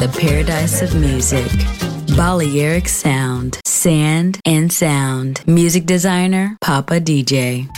The paradise of music. Balearic Sound, Sand and Sound. Music designer, Papa DJ.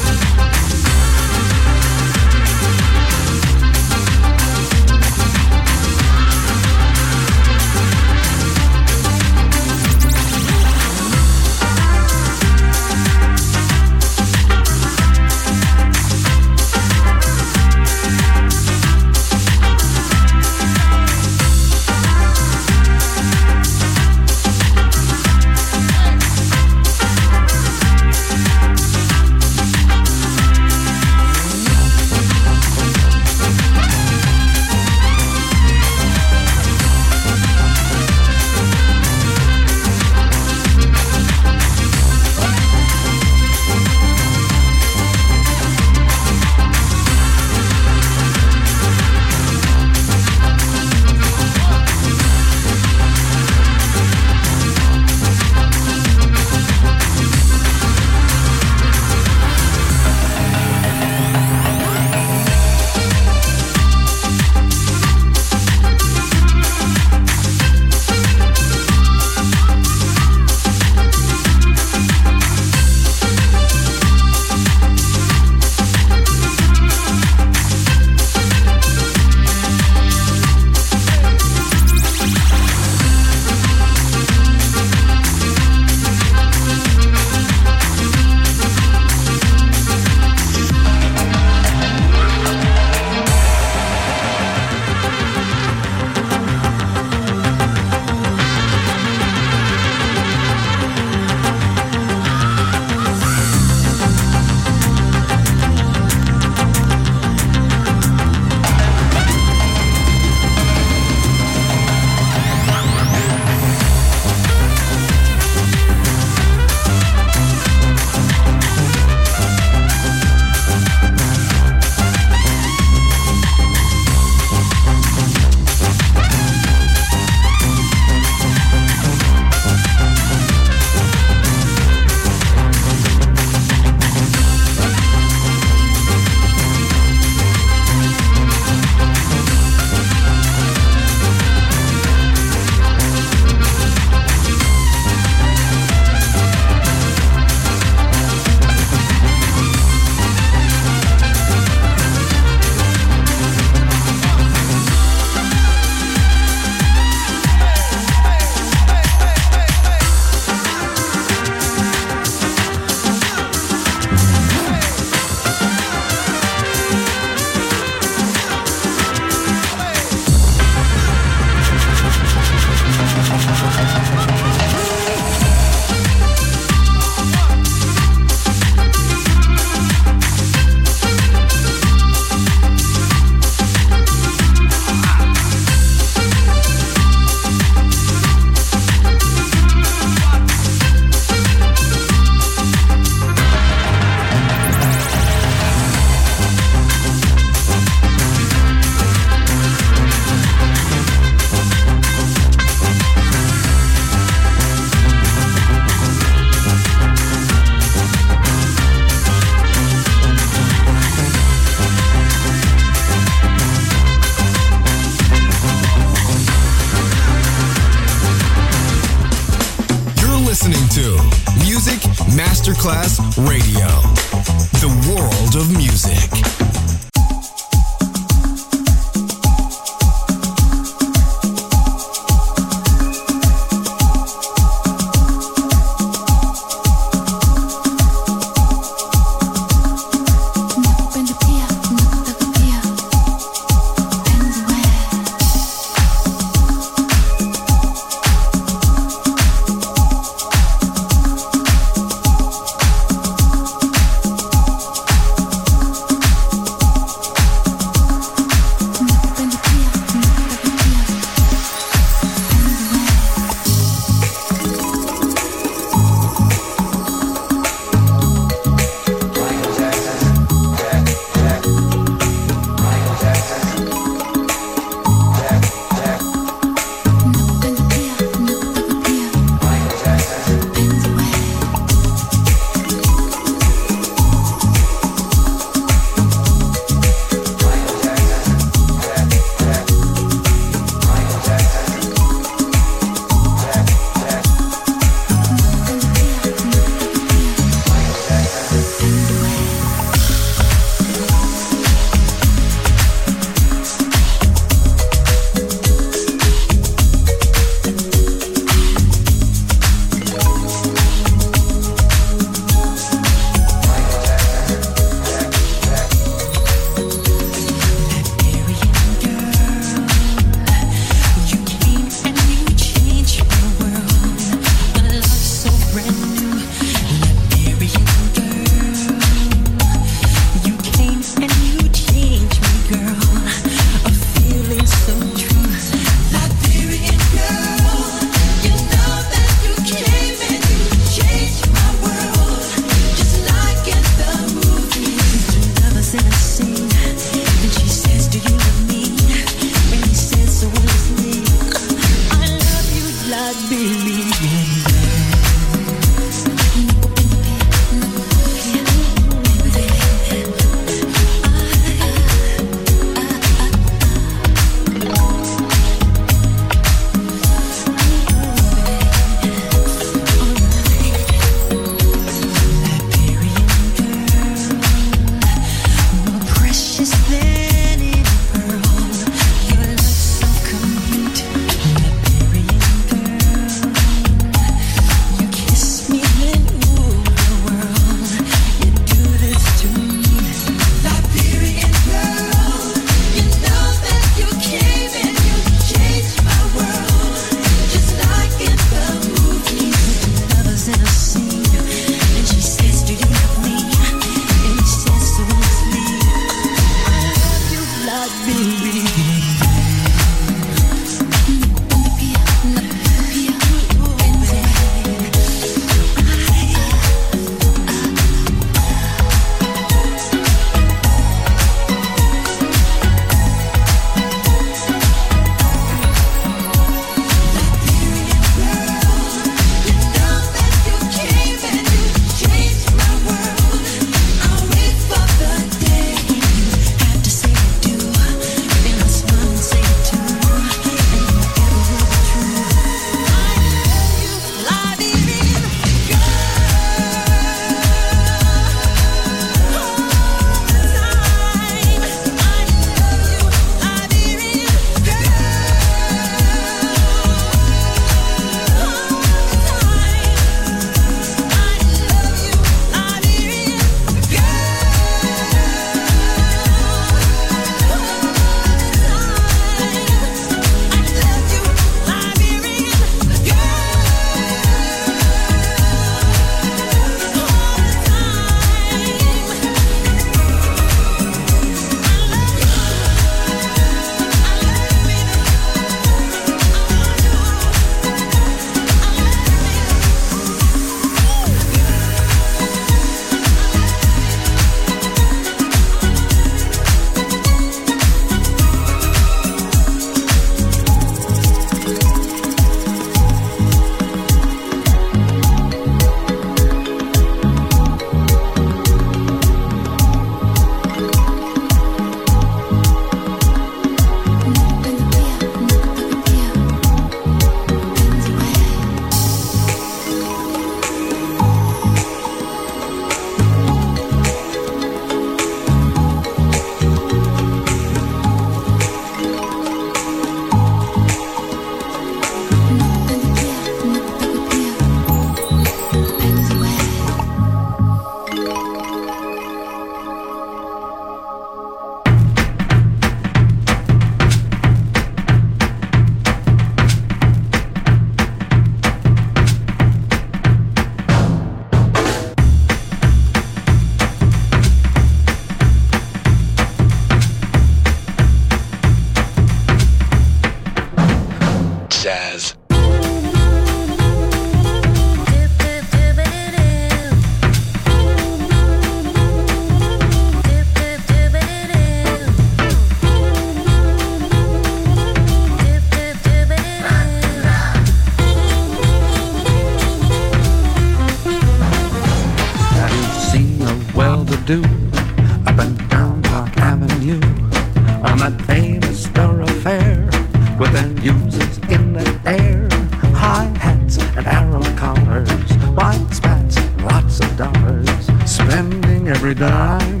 That famous thoroughfare with their users in the air, high hats and arrow collars, white spats, lots of dollars, spending every dime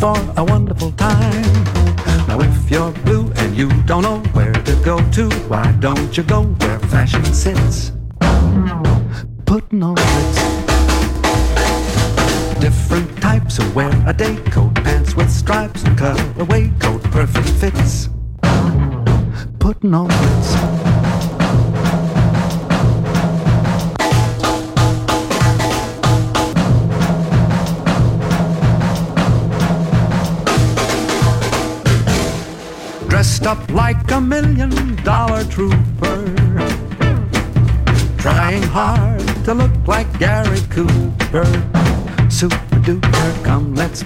for a wonderful time. Now if you're blue and you don't know where to go to, why don't you go where fashion sits?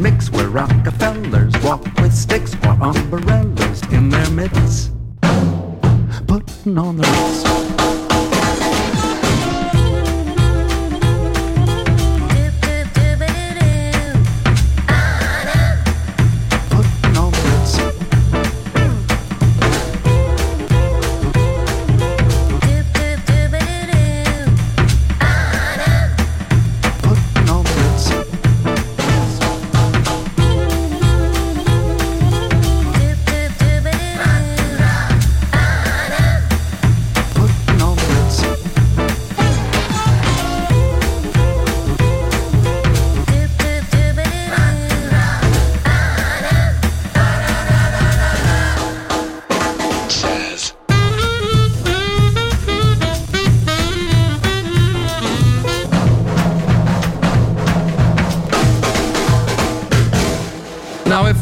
Mix where Rockefellers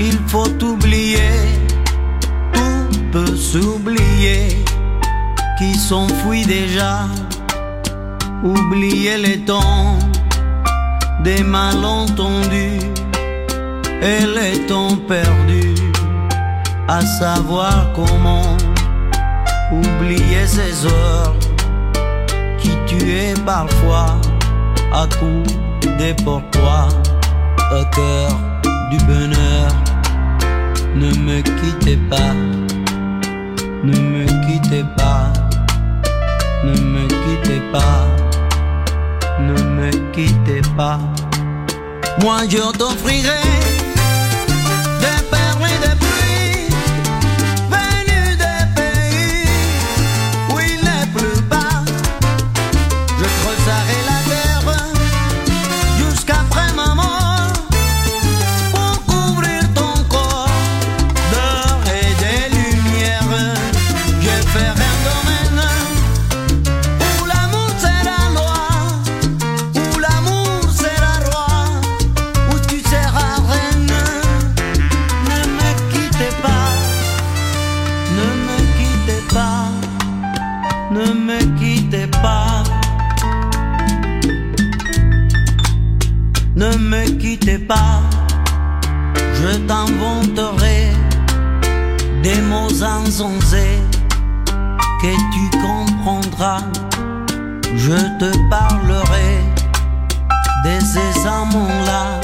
Il faut oublier, tout peut s'oublier, qui s'enfuit déjà, oublier les temps des malentendus et les temps perdus, à savoir comment oublier ces heures qui tuaient parfois à coups des pour toi au cœur du bonheur. Ne me quittez pas, ne me quittez pas, ne me quittez pas, ne me quittez pas. Moi je t'offrirai insensés que tu comprendras. Je te parlerai de ces amants-là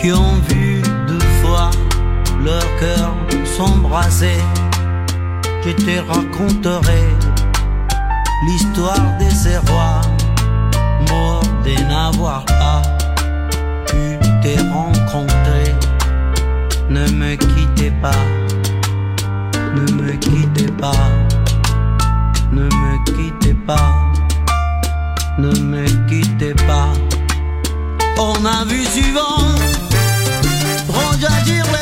qui ont vu deux fois leur cœur s'embraser. Je te raconterai l'histoire de ces rois morts de n'avoir pas pu te rencontrer. Ne me quittez pas, ne me quittez pas, ne me quittez pas, ne me quittez pas. On a vu souvent les